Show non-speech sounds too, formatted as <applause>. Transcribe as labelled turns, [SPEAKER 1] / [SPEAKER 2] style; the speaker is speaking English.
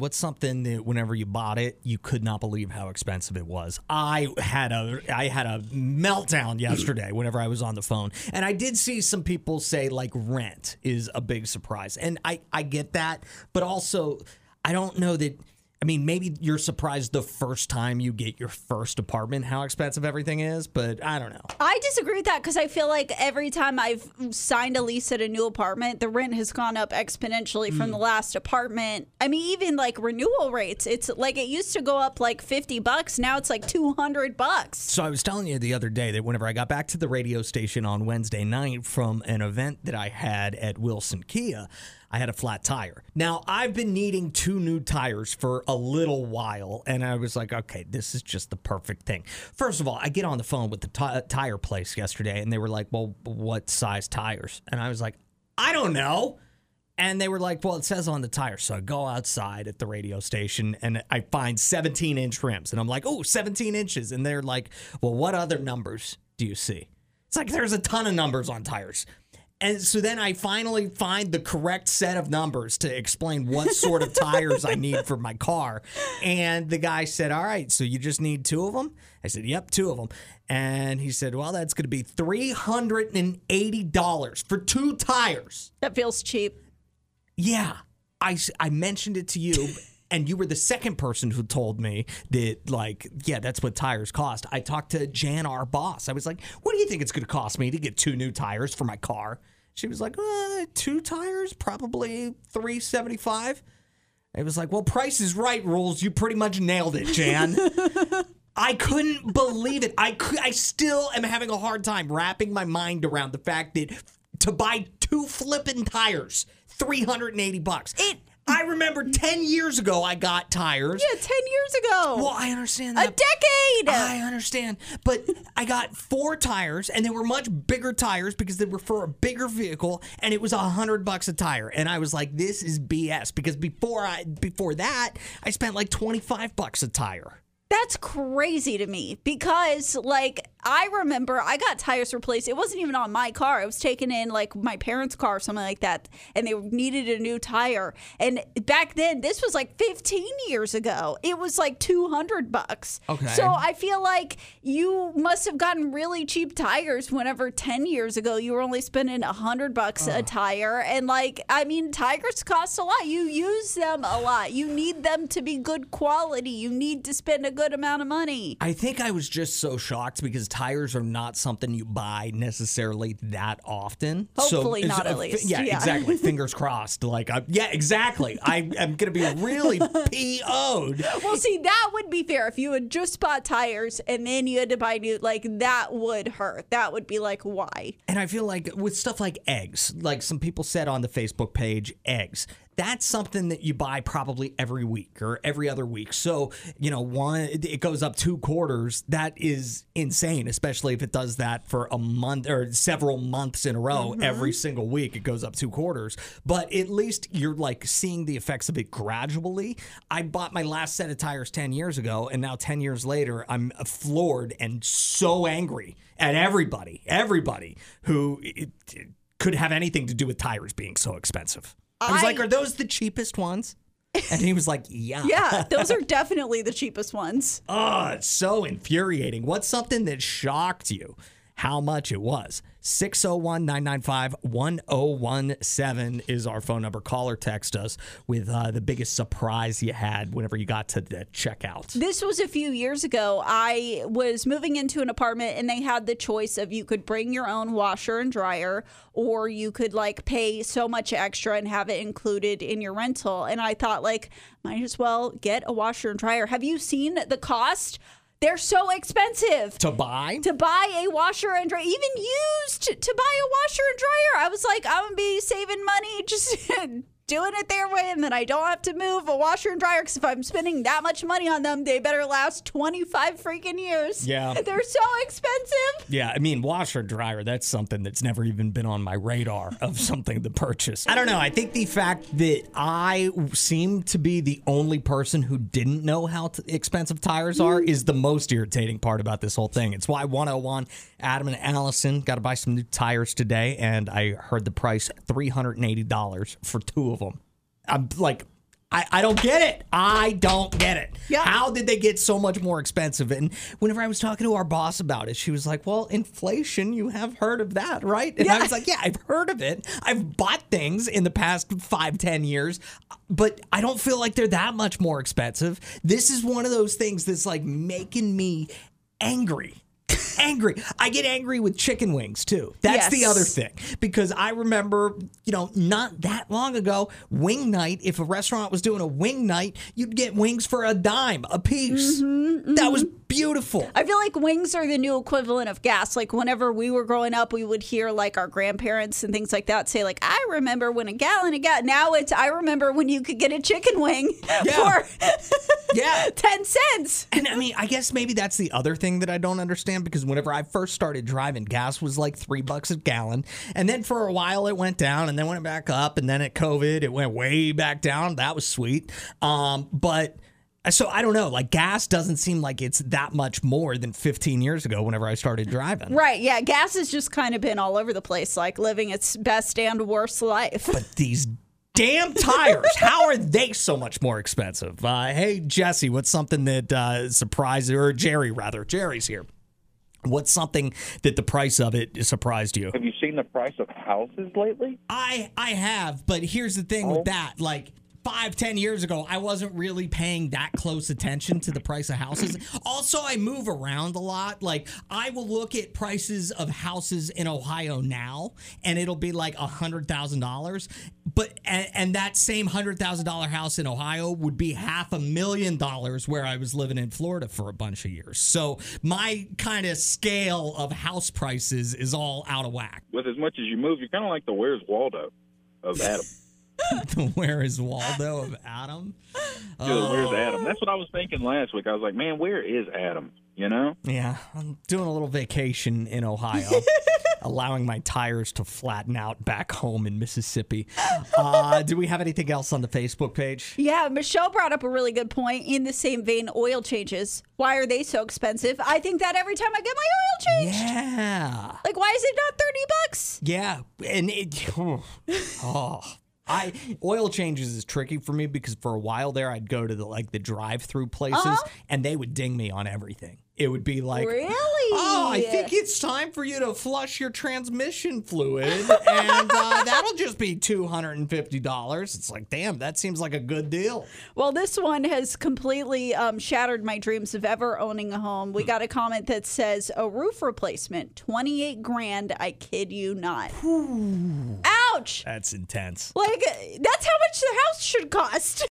[SPEAKER 1] What's something that whenever you bought it, you could not believe how expensive it was? I had a I had a meltdown yesterday whenever I was on the phone. And I did see some people say like rent is a big surprise. And I I get that, but also I don't know that I mean, maybe you're surprised the first time you get your first apartment how expensive everything is, but I don't know.
[SPEAKER 2] I disagree with that because I feel like every time I've signed a lease at a new apartment, the rent has gone up exponentially from
[SPEAKER 1] Mm.
[SPEAKER 2] the last apartment. I mean, even like renewal rates, it's like it used to go up like 50 bucks. Now it's like 200 bucks.
[SPEAKER 1] So I was telling you the other day that whenever I got back to the radio station on Wednesday night from an event that I had at Wilson Kia, I had a flat tire. Now, I've been needing two new tires for a little while, and I was like, okay, this is just the perfect thing. First of all, I get on the phone with the ti- tire place yesterday, and they were like, well, what size tires? And I was like, I don't know. And they were like, well, it says on the tire. So I go outside at the radio station and I find 17 inch rims. And I'm like, oh, 17 inches. And they're like, well, what other numbers do you see? It's like there's a ton of numbers on tires. And so then I finally find the correct set of numbers to explain what sort of tires I need for my car. And the guy said, All right, so you just need two of them? I said, Yep, two of them. And he said, Well, that's going to be $380 for two tires.
[SPEAKER 2] That feels cheap.
[SPEAKER 1] Yeah. I, I mentioned it to you, <laughs> and you were the second person who told me that, like, yeah, that's what tires cost. I talked to Jan, our boss. I was like, what do you think it's going to cost me to get two new tires for my car? She was like, uh, two tires, probably 375 It was like, well, price is right rules. You pretty much nailed it, Jan. <laughs> I couldn't believe it. I I still am having a hard time wrapping my mind around the fact that to buy two flippin' tires, 380 bucks.
[SPEAKER 2] It-
[SPEAKER 1] I remember 10 years ago I got tires.
[SPEAKER 2] Yeah, 10 years ago.
[SPEAKER 1] Well, I understand that.
[SPEAKER 2] a decade.
[SPEAKER 1] I understand, but I got four tires, and they were much bigger tires because they were for a bigger vehicle, and it was a hundred bucks a tire. And I was like, "This is BS." Because before I before that, I spent like twenty five bucks a tire.
[SPEAKER 2] That's crazy to me because, like, I remember I got tires replaced. It wasn't even on my car. It was taken in, like, my parents' car or something like that, and they needed a new tire. And back then, this was like 15 years ago. It was like 200 bucks.
[SPEAKER 1] Okay.
[SPEAKER 2] So I feel like you must have gotten really cheap tires whenever 10 years ago you were only spending 100 bucks a tire. And, like, I mean, tires cost a lot. You use them a lot. You need them to be good quality. You need to spend a good amount of money.
[SPEAKER 1] I think I was just so shocked because tires are not something you buy necessarily that often.
[SPEAKER 2] Hopefully not,
[SPEAKER 1] uh,
[SPEAKER 2] at least.
[SPEAKER 1] Yeah,
[SPEAKER 2] Yeah.
[SPEAKER 1] exactly. <laughs> Fingers crossed. Like, yeah, exactly. I am going to be really <laughs> PO'd.
[SPEAKER 2] Well, see, that would be fair if you had just bought tires and then you had to buy new. Like that would hurt. That would be like why.
[SPEAKER 1] And I feel like with stuff like eggs, like some people said on the Facebook page, eggs, that's something that you buy probably every week or every other week. So, you know, one, it goes up two quarters. That is insane, especially if it does that for a month or several months in a row. Mm-hmm. Every single week, it goes up two quarters. But at least you're like seeing the effects of it gradually. I bought my last set of tires 10 years ago, and now 10 years later, I'm floored and so angry at everybody, everybody who could have anything to do with tires being so expensive. I was
[SPEAKER 2] I-
[SPEAKER 1] like, are those the cheapest ones? And he was like, yeah. <laughs>
[SPEAKER 2] Yeah, those are <laughs> definitely the cheapest ones.
[SPEAKER 1] Oh, it's so infuriating. What's something that shocked you? How much it was? 601 995 1017 is our phone number. Call or text us with uh, the biggest surprise you had whenever you got to the checkout.
[SPEAKER 2] This was a few years ago. I was moving into an apartment and they had the choice of you could bring your own washer and dryer or you could like pay so much extra and have it included in your rental. And I thought like might as well get a washer and dryer. Have you seen the cost? They're so expensive.
[SPEAKER 1] To buy?
[SPEAKER 2] to buy a washer and dryer, even used to buy a washer and dryer. I was like, I'm gonna be saving money just <laughs> doing it their way, and then I don't have to move a washer and dryer because if I'm spending that much money on them, they better last 25 freaking years.
[SPEAKER 1] Yeah. <laughs>
[SPEAKER 2] they're so expensive.
[SPEAKER 1] Yeah, I mean, washer dryer, that's something that's never even been on my radar of <laughs> something to purchase. I don't know. I think the fact that I seem to be the only person who didn't know how t- expensive tires are is the most irritating part about this whole thing. It's Y101 Adam and Allison got to buy some new tires today, and I heard the price $380 for two of them. I'm like, I, I don't get it. I don't get it.
[SPEAKER 2] Yeah.
[SPEAKER 1] How did they get so much more expensive? And whenever I was talking to our boss about it, she was like, Well, inflation, you have heard of that, right? And I was like, Yeah, I've heard of it. I've bought things in the past five, ten years, but I don't feel like they're that much more expensive. This is one of those things that's like making me angry. Angry. I get angry with chicken wings too. That's the other thing because I remember, you know, not that long ago, wing night. If a restaurant was doing a wing night, you'd get wings for a dime a piece. Mm-hmm, mm-hmm. That was beautiful.
[SPEAKER 2] I feel like wings are the new equivalent of gas. Like whenever we were growing up, we would hear like our grandparents and things like that say like, "I remember when a gallon of gas." Now it's I remember when you could get a chicken wing <laughs>
[SPEAKER 1] Yeah.
[SPEAKER 2] for
[SPEAKER 1] Yeah. <laughs>
[SPEAKER 2] ten cents.
[SPEAKER 1] And I mean, I guess maybe that's the other thing that I don't understand because whenever I first started driving, gas was like three bucks a gallon. And then for a while it went down and then went back up. And then at COVID, it went way back down. That was sweet. Um, but so I don't know. Like gas doesn't seem like it's that much more than 15 years ago whenever I started driving.
[SPEAKER 2] Right? Yeah, gas has just kind of been all over the place, like living its best and worst life.
[SPEAKER 1] But <laughs> these damn tires, how are they so much more expensive? Uh, hey, Jesse, what's something that uh, surprised or Jerry rather? Jerry's here. What's something that the price of it surprised you?
[SPEAKER 3] Have you seen the price of houses lately?
[SPEAKER 1] I I have, but here's the thing with oh. that. Like five, ten years ago, I wasn't really paying that close attention to the price of houses. <clears throat> Also, I move around a lot. Like I will look at prices of houses in Ohio now, and it'll be like a hundred thousand dollars. But and, and that same hundred thousand dollar house in Ohio would be half a million dollars where I was living in Florida for a bunch of years. So my kind of scale of house prices is all out of whack.
[SPEAKER 3] With as much as you move, you're kind of like the Where's Waldo of Adam. <laughs> <laughs>
[SPEAKER 1] Where is Waldo of Adam?
[SPEAKER 3] You're the Where's Adam? That's what I was thinking last week. I was like, man, where is Adam? You know?
[SPEAKER 1] Yeah, I'm doing a little vacation in Ohio, <laughs> allowing my tires to flatten out back home in Mississippi. Uh, do we have anything else on the Facebook page?
[SPEAKER 2] Yeah, Michelle brought up a really good point. In the same vein, oil changes. Why are they so expensive? I think that every time I get my oil changed.
[SPEAKER 1] Yeah,
[SPEAKER 2] Like, why is it not 30 bucks?
[SPEAKER 1] yeah, and it. <sighs> Oh. I oil changes is tricky for me because for a while there I'd go to the like the drive-through places
[SPEAKER 2] Uh-huh.
[SPEAKER 1] and they would ding me on everything. It would be like,
[SPEAKER 2] Really?
[SPEAKER 1] Oh, I think it's time for you to flush your transmission fluid, and uh, <laughs> that'll just be two hundred and fifty dollars. It's like, damn, that seems like a good deal.
[SPEAKER 2] Well, this one has completely um, shattered my dreams of ever owning a home. We got a comment that says a roof replacement, 28 grand. I kid you not. Ouch.
[SPEAKER 1] That's intense.
[SPEAKER 2] Like, that's how much the house should cost. <laughs>